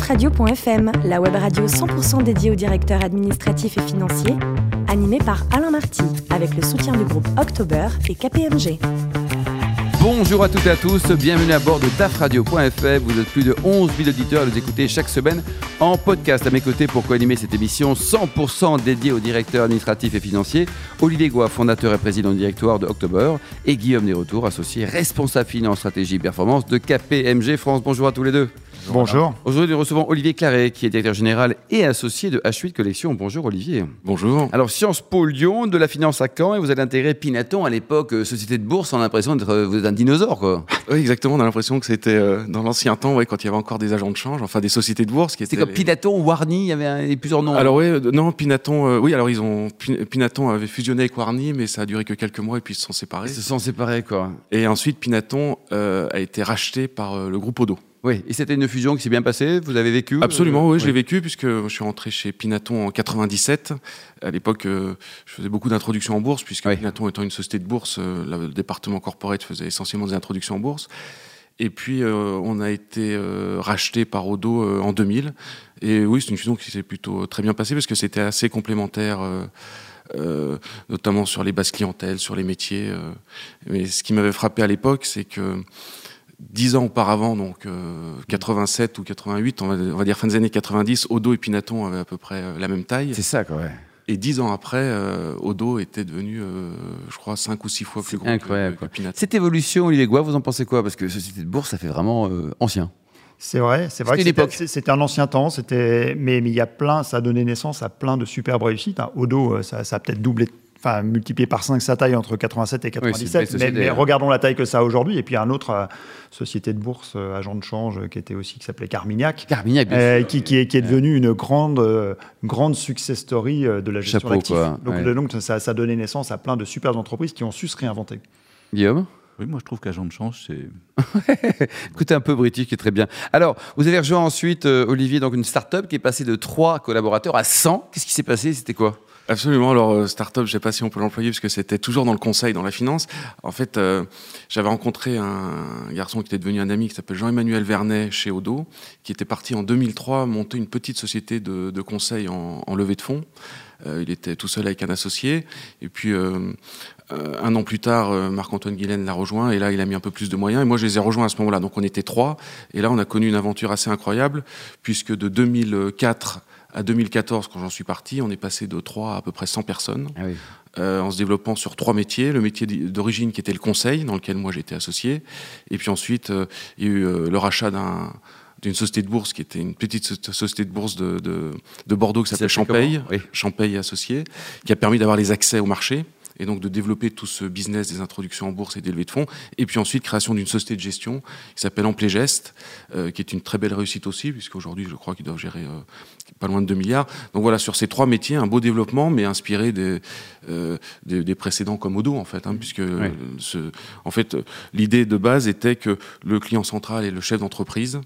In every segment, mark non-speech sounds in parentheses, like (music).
tafradio.fm, la web radio 100% dédiée aux directeurs administratifs et financiers, animée par Alain Marty, avec le soutien du groupe October et KPMG. Bonjour à toutes et à tous, bienvenue à bord de tafradio.fr. Vous êtes plus de 11 000 auditeurs à nous écouter chaque semaine en podcast. À mes côtés pour co-animer cette émission 100% dédiée aux directeurs administratifs et financiers, Olivier Goua, fondateur et président du directoire de October, et Guillaume Desretours, associé responsable finance, stratégie et performance de KPMG France. Bonjour à tous les deux. Bonjour. Aujourd'hui, nous recevons Olivier Claret, qui est directeur général et associé de H8 Collection. Bonjour Olivier. Bonjour. Alors, Sciences Po Lyon, de la finance à Caen, et vous avez intégré Pinaton à l'époque, euh, société de bourse, on a l'impression d'être euh, vous êtes un dinosaure, quoi. Oui, exactement. On a l'impression que c'était euh, dans l'ancien temps, ouais, quand il y avait encore des agents de change, enfin des sociétés de bourse qui. C'est comme les- Pinaton, Warny, il y avait un- plusieurs noms. Alors oui, euh, non, Pinaton, euh, oui, alors ils ont Pin- Pinaton avait fusionné avec Warny, mais ça a duré que quelques mois et puis ils se sont séparés. ils se sont séparés, quoi. Et ensuite, Pinaton euh, a été racheté par euh, le groupe Odo. Oui, et c'était une fusion qui s'est bien passée, vous avez vécu Absolument, euh, oui, je l'ai vécu puisque je suis rentré chez Pinaton en 97. À l'époque, euh, je faisais beaucoup d'introductions en bourse puisque Oui. Pinaton étant une société de bourse, euh, le département corporate faisait essentiellement des introductions en bourse. Et puis, euh, on a été euh, racheté par Odo euh, en 2000. Et oui, c'est une fusion qui s'est plutôt très bien passée parce que c'était assez complémentaire. notamment sur les bases clientèles, sur les métiers. Mais ce qui m'avait frappé à l'époque, c'est que dix ans auparavant, donc euh, 87 ou 88, on va, on va dire fin des années 90, Odo et Pinaton avaient à peu près euh, la même taille. C'est ça, quoi, ouais. Et dix ans après, euh, Odo était devenu, euh, je crois, cinq ou six fois plus gros que- incroyable, que, quoi. Pinaton. Cette évolution, Olivier Goua, vous en pensez quoi? Parce que société de bourse, ça fait vraiment euh, ancien. C'est vrai, c'est vrai que C'était un ancien temps, c'était, mais, mais il y a plein, ça a donné naissance à plein de superbes réussites. hein. Odo, euh, ça, ça a peut-être doublé, enfin multiplié par 5 sa taille entre 87 et Oui, c'est une 97, belle mais, regardons la taille que ça a aujourd'hui. Et puis un autre euh, société de bourse, euh, agent de change, euh, qui était aussi qui s'appelait Carmignac. Carmignac, bien euh, sûr. qui, qui est, qui est devenue une grande, grande success story de la gestion d'actifs. Donc, Ouais. donc ça, ça a donné naissance à plein de superbes entreprises qui ont su se réinventer. Guillaume? Oui, moi je trouve qu'agent de change, c'est. (laughs) Écoutez, un peu british qui est très bien. Alors, vous avez rejoint ensuite, euh, Olivier, donc une start-up qui est passée de 3 collaborateurs à 100. Qu'est-ce qui s'est passé? C'était quoi? Absolument. Alors, euh, start-up, je sais pas si on peut l'employer parce que c'était toujours dans le conseil, dans la finance. En fait, euh, j'avais rencontré un garçon qui était devenu un ami qui s'appelle Jean-Emmanuel Vernet chez Odo, qui était parti en 2003 monter une petite société de, conseil en, levée de fonds. Euh, il était tout seul avec un associé. Et puis, un an plus tard, Marc-Antoine Guilaine l'a rejoint. Et là, il a mis un peu plus de moyens. Et moi, je les ai rejoints à ce moment-là. Donc, on était trois. Et là, on a connu une aventure assez incroyable, puisque de 2004 à 2014, quand j'en suis parti, on est passé de 3 à à peu près 100 personnes, Ah oui. euh, en se développant sur trois métiers. Le métier d'origine qui était le conseil, dans lequel moi j'étais associé. Et puis ensuite, euh, il y a eu euh, le rachat d'un d'une société de bourse qui était une petite so- société de bourse de, de, de Bordeaux qui s'appelait comment? Oui. Champagne Associés, qui a permis d'avoir les accès au marché et donc de développer tout ce business des introductions en bourse et des levées de fonds. Et puis ensuite, création d'une société de gestion qui s'appelle Amplégest, euh, qui est une très belle réussite aussi, puisqu'aujourd'hui, je crois qu'ils doivent gérer euh, pas loin de 2 milliards. Donc voilà, sur ces trois métiers, un beau développement, mais inspiré des, euh, des, des précédents comme Odo, en fait, hein, puisque euh, ce, en fait, l'idée de base était que le client central est le chef d'entreprise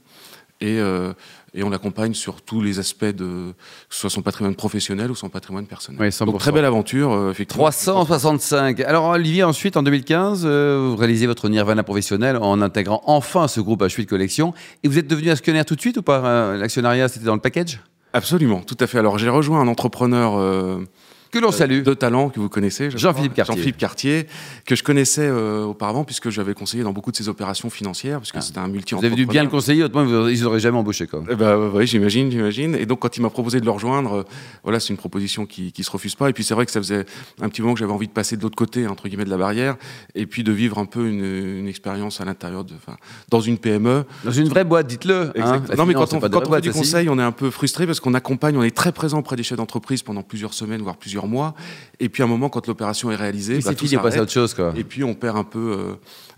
et, euh, et on l'accompagne sur tous les aspects de que ce soit son patrimoine professionnel ou son patrimoine personnel. Oui, 100%. Donc très belle aventure, euh, effectivement. 365. Alors, Olivier, ensuite, en 2015, euh, vous réalisez votre nirvana professionnel en intégrant enfin ce groupe H8 Collection. Et vous êtes devenu actionnaire tout de suite ou pas? L'actionnariat, c'était dans le package? Absolument, tout à fait. Alors j'ai rejoint un entrepreneur euh, Que l'on salue. de talent que vous connaissez, je Jean-Philippe. Cartier. Jean-Philippe Cartier, que je connaissais euh, auparavant puisque j'avais conseillé dans beaucoup de ses opérations financières, puisque c'était un multi Ah. Vous avez dû bien le conseiller, autrement ils n'auraient jamais embauché. Quoi. Eh ben, oui, j'imagine, j'imagine. Et donc, quand il m'a proposé de le rejoindre, euh, voilà, c'est une proposition qui, qui se refuse pas. Et puis, c'est vrai que ça faisait un petit moment que j'avais envie de passer de l'autre côté, entre guillemets, de la barrière, et puis de vivre un peu une, une expérience à l'intérieur de, enfin, dans une PME. Dans une vraie boîte, dites-le. hein. Non, mais quand on, quand on fait du conseil, on est un peu frustré parce qu'on accompagne, on est très présent auprès des chefs d'entreprise pendant plusieurs semaines, voire plusieurs mois. Et puis, à un moment, quand l'opération est réalisée, Et bah, tout s'arrête. autre chose. Quoi. Et puis on perd un peu euh,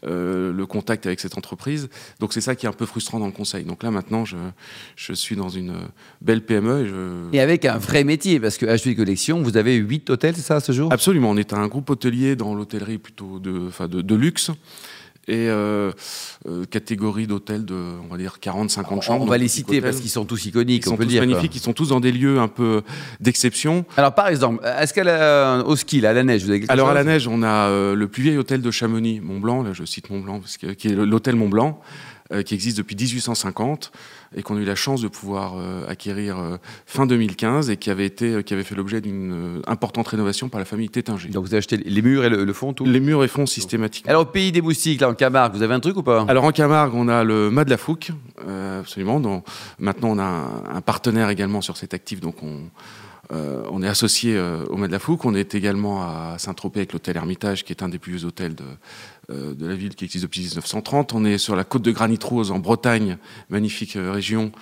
euh, le contact avec cette entreprise. Donc c'est ça qui est un peu frustrant dans le conseil. Donc là maintenant, je, je suis dans une belle PME. Et je... Et avec un vrai métier, parce que H8 Collection, vous avez 8 hôtels, c'est ça, ce jour? Absolument, on est un groupe hôtelier dans l'hôtellerie plutôt de, de, de luxe. Et euh, euh, catégorie d'hôtels de, on va dire, 40, 50 chambres. On va les citer hôtels. parce qu'ils sont tous iconiques, Ils on sont peut tous dire. quoi. magnifiques, ils sont tous dans des lieux un peu d'exception. Alors par exemple, est-ce qu'à la- au ski, là, à la neige, vous avez quelque Alors à la neige, on a euh, le plus vieil hôtel de Chamonix, Mont Blanc. Là, je cite Mont Blanc parce que qui est l'hôtel Mont Blanc. euh, qui existe depuis 1850 et qu'on a eu la chance de pouvoir euh, acquérir euh, fin 2015 et qui avait, été, qui avait fait l'objet d'une importante rénovation par la famille Tétinger. Donc vous avez acheté les murs et le, fond, tout? Les murs et fonds systématiquement. Alors au pays des moustiques, là en Camargue, vous avez un truc ou pas? Alors en Camargue, on a le mât de la Fouque, absolument. Donc, maintenant, on a un, un, partenaire également sur cet actif, donc on euh, on est associé euh, au Mât de la Fouque. On est également à Saint-Tropez avec l'hôtel Hermitage, qui est un des plus vieux hôtels de, euh, de la ville qui existe depuis 1930. On est sur la côte de Granit Rose en Bretagne, magnifique euh, région,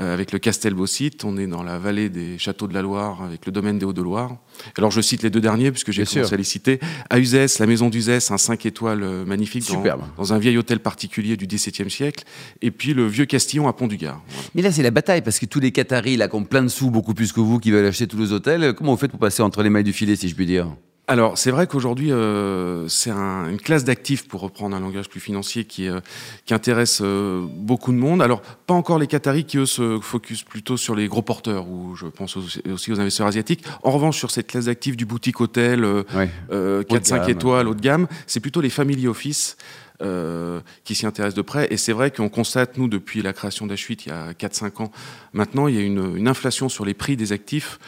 euh, avec le Castel Beaucite. On est dans la vallée des châteaux de la Loire, avec le domaine des Hauts-de-Loire. Alors je cite les deux derniers, puisque j'ai commencé à les citer. À Uzès, la maison d'Uzès, un 5 étoiles magnifique dans, dans, un vieil hôtel particulier du XVIIe siècle. Et puis le vieux Castillon à Pont-du-Gard. Mais là, c'est la bataille, parce que tous les Qataris, là, qui ont plein de sous, beaucoup plus que vous, qui veulent acheter tous les hôtels, comment vous faites pour passer entre les mailles du filet, si je puis dire? Alors, c'est vrai qu'aujourd'hui, euh, c'est un, une classe d'actifs, pour reprendre un langage plus financier, qui, euh, qui intéresse euh, beaucoup de monde. Alors, pas encore les Qataris qui, eux, se focus plutôt sur les gros porteurs, ou je pense aussi, aux investisseurs asiatiques. En revanche, sur cette classe d'actifs du boutique hôtel, ouais. 4-5 étoiles, haut de gamme, c'est plutôt les family office. qui s'y intéressent de près. Et c'est vrai qu'on constate, nous, depuis la création d'H8, il y a 4-5 ans, maintenant, il y a une, une, inflation sur les prix des actifs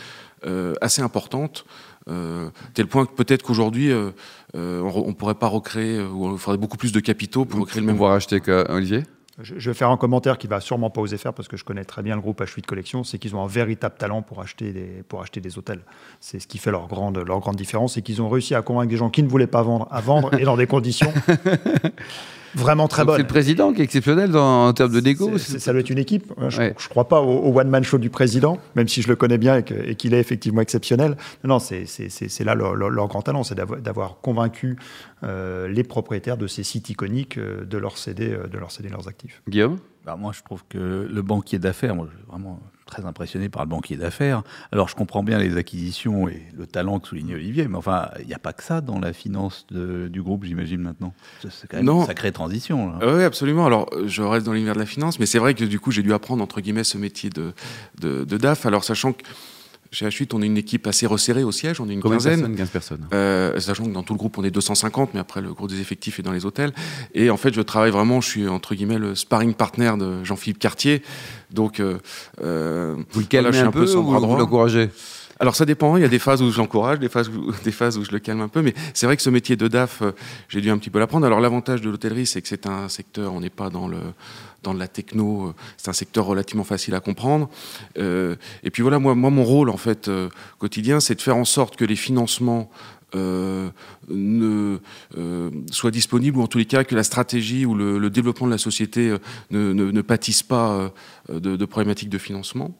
assez importante. Euh, tel point que peut-être qu'aujourd'hui, euh, euh, on ne pourrait pas recréer, ou il faudrait beaucoup plus de capitaux pour recréer le même. Pouvoir acheter qu'Olivier je, je, vais faire un commentaire qui va sûrement pas oser faire parce que je connais très bien le groupe H8 Collection, c'est qu'ils ont un véritable talent pour acheter des, pour acheter des hôtels. C'est ce qui fait leur grande, leur grande différence, c'est qu'ils ont réussi à convaincre des gens qui ne voulaient pas vendre à vendre et dans des conditions (laughs) vraiment très bonnes. C'est le président qui est exceptionnel dans, en termes de négo. Ça doit être une équipe. Je ne crois pas au, au one-man show du président, même si je le connais bien et qu'il est effectivement exceptionnel. Non, c'est là leur, leur, leur, grand talent, c'est d'avoir convaincu euh, les propriétaires de ces sites iconiques euh, de leur céder, euh, de leur céder leurs actifs. Guillaume? Bah moi, je trouve que le banquier d'affaires, moi, vraiment très impressionné par le banquier d'affaires. Alors, je comprends bien les acquisitions et le talent que soulignait Olivier, mais enfin, il n'y a pas que ça dans la finance de, du groupe, j'imagine, maintenant. C'est quand même non. une sacrée transition. Là. Oui, absolument. Alors, je reste dans l'univers de la finance, mais c'est vrai que du coup, j'ai dû apprendre, entre guillemets, ce métier de, de, de DAF. Alors, sachant que chez H8, on est une équipe assez resserrée au siège, on est une Combien quinzaine. Personnes, 15 personnes. Euh, sachant que dans tout le groupe, on est 250, mais après, le gros des effectifs est dans les hôtels. Et en fait, je travaille vraiment, je suis entre guillemets le sparring partner de Jean-Philippe Cartier. Donc, euh, vous le calmez voilà, un, un, peu, ou vous l'encouragez? Alors ça dépend, il y a des phases où je l'encourage, (laughs) des phases où, je le calme un peu, mais c'est vrai que ce métier de DAF, euh, j'ai dû un petit peu l'apprendre. Alors l'avantage de l'hôtellerie, c'est que c'est un secteur, on n'est pas dans la techno, c'est un secteur relativement facile à comprendre. Euh, et puis voilà, moi, mon rôle en fait euh, quotidien, c'est de faire en sorte que les financements euh, euh, soient disponibles, ou en tous les cas que la stratégie ou le, développement de la société ne, ne, pâtisse pas de problématiques de financement.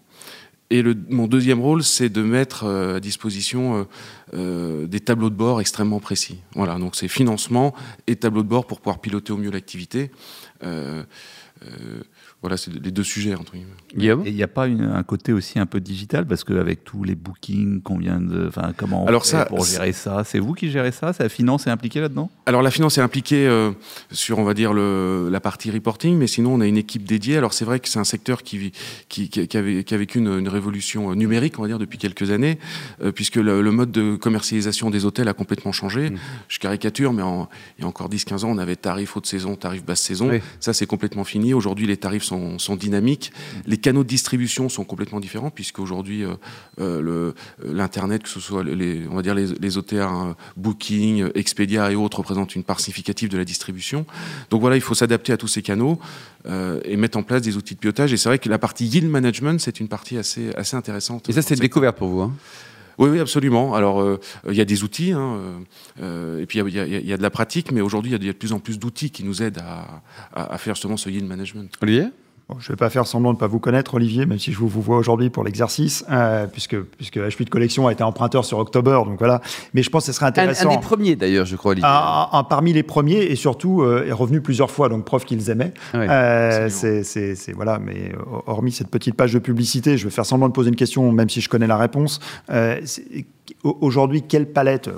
Et le, mon deuxième rôle, c'est de mettre euh, à disposition euh, euh, des tableaux de bord extrêmement précis. Voilà, donc c'est financement et tableau de bord pour pouvoir piloter au mieux l'activité. Euh, voilà, c'est les deux sujets entre guillemets. Et il n'y a pas une, un côté aussi un peu digital parce qu'avec tous les bookings vient de, enfin comment on Alors fait ça, pour gérer ça, c'est vous qui gérez ça, la finance est impliquée là-dedans? Alors la finance est impliquée euh, sur on va dire le, la partie reporting, mais sinon on a une équipe dédiée. Alors c'est vrai que c'est un secteur qui, qui, qui, qui, avait, qui a vécu une, une, révolution numérique, on va dire depuis quelques années, euh, puisque le, le, mode de commercialisation des hôtels a complètement changé. Mmh. Je caricature, mais en, il y a encore 10-15 ans, on avait tarif haute saison, tarif basse saison. Oui. Ça c'est complètement fini. Aujourd'hui les tarifs sont, sont dynamiques. Les canaux de distribution sont complètement différents puisque aujourd'hui euh, euh, l'internet, que ce soit les, on va dire les, les OTA, hein, Booking, Expedia et autres représentent une part significative de la distribution. Donc voilà, il faut s'adapter à tous ces canaux euh, et mettre en place des outils de pilotage. Et c'est vrai que la partie yield management, c'est une partie assez assez intéressante. Et ça, c'est une découverte pour vous. Hein? Oui, oui, absolument. Alors, il euh, y a des outils, hein, euh, et puis il y, a de la pratique, mais aujourd'hui, il y, a de plus en plus d'outils qui nous aident à, à, faire justement ce yield management. Bon, je ne vais pas faire semblant de ne pas vous connaître, Olivier, même si je vous, vous vois aujourd'hui pour l'exercice, euh, puisque, puisque H8 Collection a été emprunteur sur October, donc voilà. Mais je pense que ce serait intéressant. Un, un des premiers d'ailleurs, je crois, Olivier. Un, un, parmi les premiers, et surtout euh, est revenu plusieurs fois, donc preuve qu'ils aimaient. Ouais, euh, c'est voilà, mais hormis cette petite page de publicité, je vais faire semblant de poser une question, même si je connais la réponse. Euh, aujourd'hui, quelle palette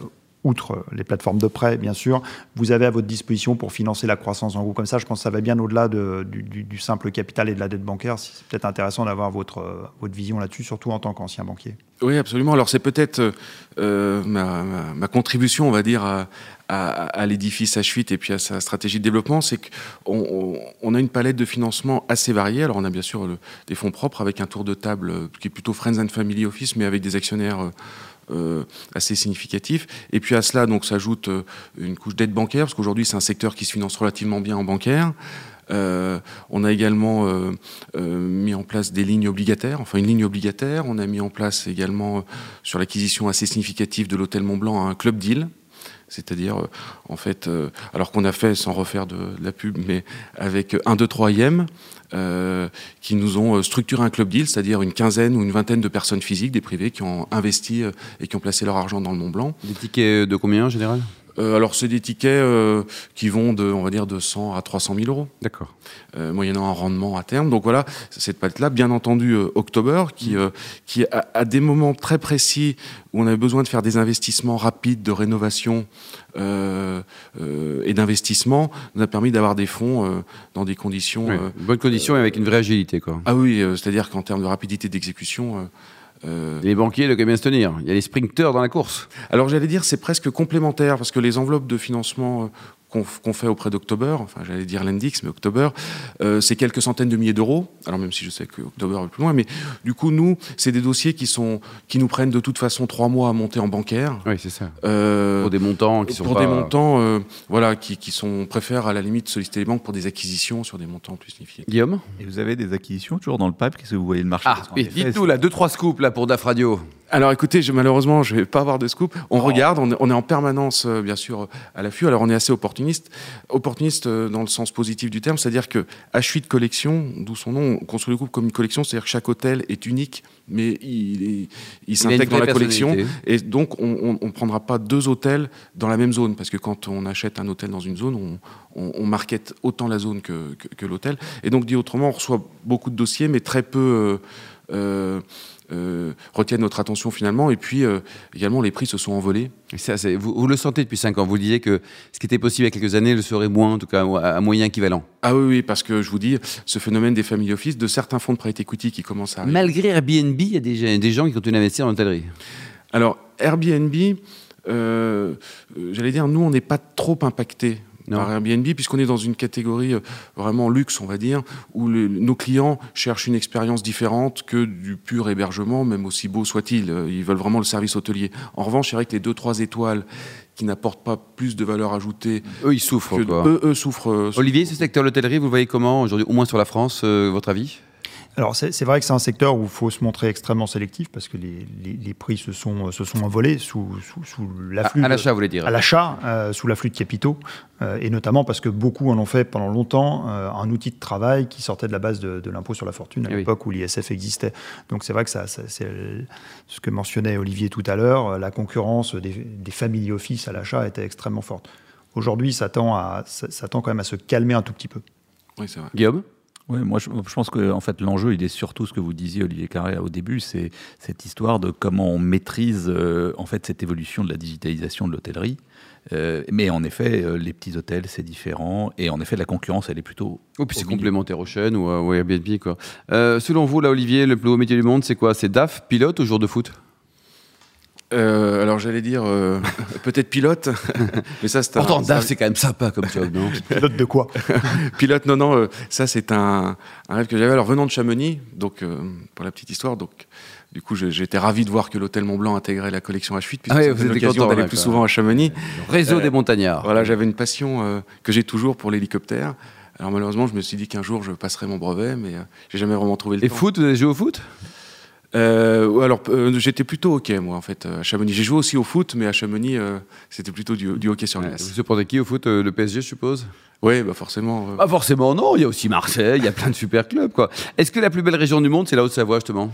outre les plateformes de prêt, bien sûr, vous avez à votre disposition pour financer la croissance en groupe comme ça. Je pense que ça va bien au-delà de, du, simple capital et de la dette bancaire. C'est peut-être intéressant d'avoir votre, euh, votre vision là-dessus, surtout en tant qu'ancien banquier. Oui, absolument. Alors c'est peut-être euh, ma, contribution, on va dire, à, à, l'édifice H8 et puis à sa stratégie de développement, c'est qu'on on, on a une palette de financement assez variée. Alors on a bien sûr des fonds propres avec un tour de table qui est plutôt Friends and Family Office, mais avec des actionnaires euh, assez significatifs. Et puis à cela, donc s'ajoute euh, une couche d'aide bancaire, parce qu'aujourd'hui c'est un secteur qui se finance relativement bien en bancaire. Euh, on a également euh, euh, mis en place des lignes obligataires, enfin une ligne obligataire. On a mis en place également euh, sur l'acquisition assez significative de l'hôtel Mont-Blanc un club deal. C'est-à-dire, euh, en fait, euh, alors qu'on a fait, sans refaire de, la pub, mais avec 1, 2, 3 IM, euh, qui nous ont structuré un club deal, c'est-à-dire une quinzaine ou une vingtaine de personnes physiques, des privés, qui ont investi et qui ont placé leur argent dans le Mont Blanc. Des tickets de combien en général? Alors, c'est des tickets euh, qui vont de, on va dire, de 100 à 300 000 euros D'accord. euh, moyennant un rendement à terme. Donc voilà, cette palette-là, bien entendu, euh, October, qui, euh, qui à, à des moments très précis où on avait besoin de faire des investissements rapides de rénovation euh, euh, et d'investissement, nous a permis d'avoir des fonds euh, dans des conditions. Ouais, euh, Bonne condition et avec une vraie agilité. Quoi. ah oui, euh, c'est-à-dire qu'en termes de rapidité d'exécution. Euh, Les banquiers doivent bien se tenir. Il y a les sprinters dans la course. alors j'allais dire c'est presque complémentaire parce que les enveloppes de financement euh, qu'on fait auprès d'October, enfin j'allais dire l'Index, mais October, euh, c'est quelques centaines de milliers d'euros. Alors même si je sais que October est plus loin, mais du coup nous c'est des dossiers qui sont qui nous prennent de toute façon trois mois à monter en bancaire. Oui, c'est ça. Euh, Pour des montants qui sont pour pas... des montants, euh, voilà, qui, qui sont on préfère à la limite solliciter les banques pour des acquisitions sur des montants plus significatifs. Guillaume? Et vous avez des acquisitions toujours dans le pipe? Qu'est-ce que vous voyez le marché? Ah, dites-nous là, deux, trois scoops là pour DAF Radio. Alors écoutez, je, malheureusement, je vais pas avoir de scoop. Oh. On regarde, on est, on est en permanence, euh, bien sûr, à l'affût. Alors on est assez opportuniste. Opportuniste euh, dans le sens positif du terme, c'est-à-dire que H8 Collection, d'où son nom, on construit le groupe comme une collection, c'est-à-dire que chaque hôtel est unique, mais il, s'intègre dans la collection. Et donc, on ne prendra pas deux hôtels dans la même zone, parce que quand on achète un hôtel dans une zone, on, on, on market autant la zone que, que, que l'hôtel. Et donc, dit autrement, on reçoit beaucoup de dossiers, mais très peu euh, retiennent notre attention finalement. Et puis, euh, également, les prix se sont envolés. Ça, vous, vous le sentez depuis 5 ans. Vous disiez que ce qui était possible il y a quelques années le serait moins, en tout cas à à moyen équivalent. Ah oui, oui, parce que je vous dis, ce phénomène des family office, de certains fonds de private equity qui commencent à arriver. Malgré Airbnb, il y a des, gens- des gens qui continuent d'investir en hôtellerie. Alors, Airbnb, euh, euh, j'allais dire, nous, on n'est pas trop impacté Non. par Airbnb, puisqu'on est dans une catégorie euh, vraiment luxe, on va dire, où le- nos clients cherchent une expérience différente que du pur hébergement, même aussi beau soit-il. Euh, Ils veulent vraiment le service hôtelier. En revanche, c'est vrai que les 2-3 étoiles qui n'apportent pas plus de valeur ajoutée, Eux, ils souffrent. que quoi. eux, eux souffrent. euh, Olivier, ce secteur de l'hôtellerie, vous le voyez comment aujourd'hui, au moins sur la France, euh, votre avis? Alors c'est vrai que c'est un secteur où il faut se montrer extrêmement sélectif parce que les, les- les prix se sont, se sont envolés sous, sous, sous À, l'afflux. à de- l'achat, vous voulez dire à l'achat, euh, sous l'afflux de capitaux, euh, et notamment parce que beaucoup en ont fait pendant longtemps euh, un outil de travail qui sortait de la base de, de l'impôt sur la fortune à oui. l'époque où l'ISF existait. Donc c'est vrai que ça, ça- c'est euh, ce que mentionnait Olivier tout à l'heure, euh, la concurrence des, des family office à l'achat était extrêmement forte. Aujourd'hui, ça tend, à, ça, ça tend quand même à se calmer un tout petit peu. Oui, c'est vrai. Guillaume? Oui, moi je, je pense que en fait l'enjeu il est surtout ce que vous disiez Olivier Carré au début, c'est cette histoire de comment on maîtrise euh, en fait cette évolution de la digitalisation de l'hôtellerie. Euh, mais en effet, euh, les petits hôtels c'est différent et en effet la concurrence elle est plutôt. Ou puis c'est complémentaire aux chaînes ou, à- ou à Airbnb. Quoi. Selon vous, là, Olivier, le plus haut métier du monde, c'est quoi? C'est DAF, pilote ou jour de foot? Euh, alors, j'allais dire, euh, (laughs) peut-être pilote, (laughs) mais ça, c'est un- Pourtant, DAF, c'est quand même sympa comme job, non (laughs) Pilote de quoi Pilote, non, non, euh, ça c'est un, un rêve que j'avais. Alors venant de Chamonix, donc euh, pour la petite histoire, donc du coup j'étais ravi de voir que l'hôtel Mont Blanc intégrait la collection H8, puisque Ah oui, l'occasion d'aller plus souvent à Chamonix. Réseau Euh, des montagnards. Voilà, j'avais une passion euh, que j'ai toujours pour l'hélicoptère. Alors malheureusement, je me suis dit qu'un jour je passerai mon brevet, mais euh, j'ai jamais vraiment trouvé le Et temps. foot, vous avez joué au foot? Euh, alors euh, j'étais plutôt hockey moi en fait euh, à Chamonix. J'ai joué aussi au foot, mais à Chamonix euh, c'était plutôt du, du hockey sur glace. Vous supportez qui au foot Le PSG, je suppose? Oui, bah forcément. Pas forcément, non. Il y a aussi Marseille, il y a plein de super clubs. quoi. Est-ce que la plus belle région du monde, c'est la Haute-Savoie, justement?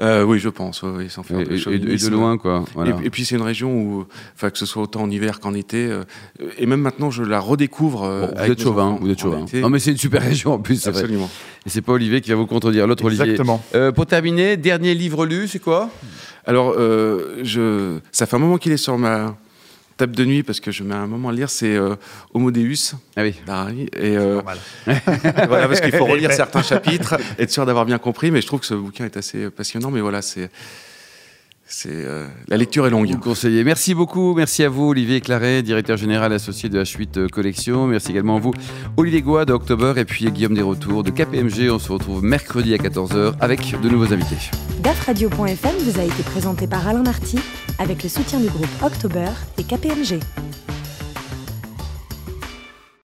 Euh, oui, je pense. oui, oui, sans et, faire et- de et de loin, quoi. Voilà. Et, et puis c'est une région où, enfin que ce soit autant en hiver qu'en été, euh, et même maintenant je la redécouvre. euh, Bon, vous êtes chauvin, enfants vous êtes chauvin. Non, mais c'est une super région en plus, c'est vrai. Absolument. Et c'est pas Olivier qui va vous contredire, l'autre Olivier. Exactement. Euh, pour terminer, dernier livre lu, c'est quoi? Alors, euh, je, ça fait un moment qu'il est sur ma tape de nuit parce que je mets un moment à lire, c'est euh, Homo Deus. Ah oui. d'Harari. Et euh, (laughs) voilà, parce qu'il faut (laughs) relire certains chapitres, être sûr d'avoir bien compris. Mais je trouve que ce bouquin est assez passionnant. Mais voilà, c'est. C'est euh, la lecture est longue. Vous conseillez. Merci beaucoup. Merci à vous, Olivier Claret, directeur général associé de H8 Collection. Merci également à vous, Olivier Goua de October et puis Guillaume Desretours de KPMG. On se retrouve mercredi à 14h avec de nouveaux invités. DAFradio.fm vous a été présenté par Alain Marty avec le soutien du groupe October et KPMG.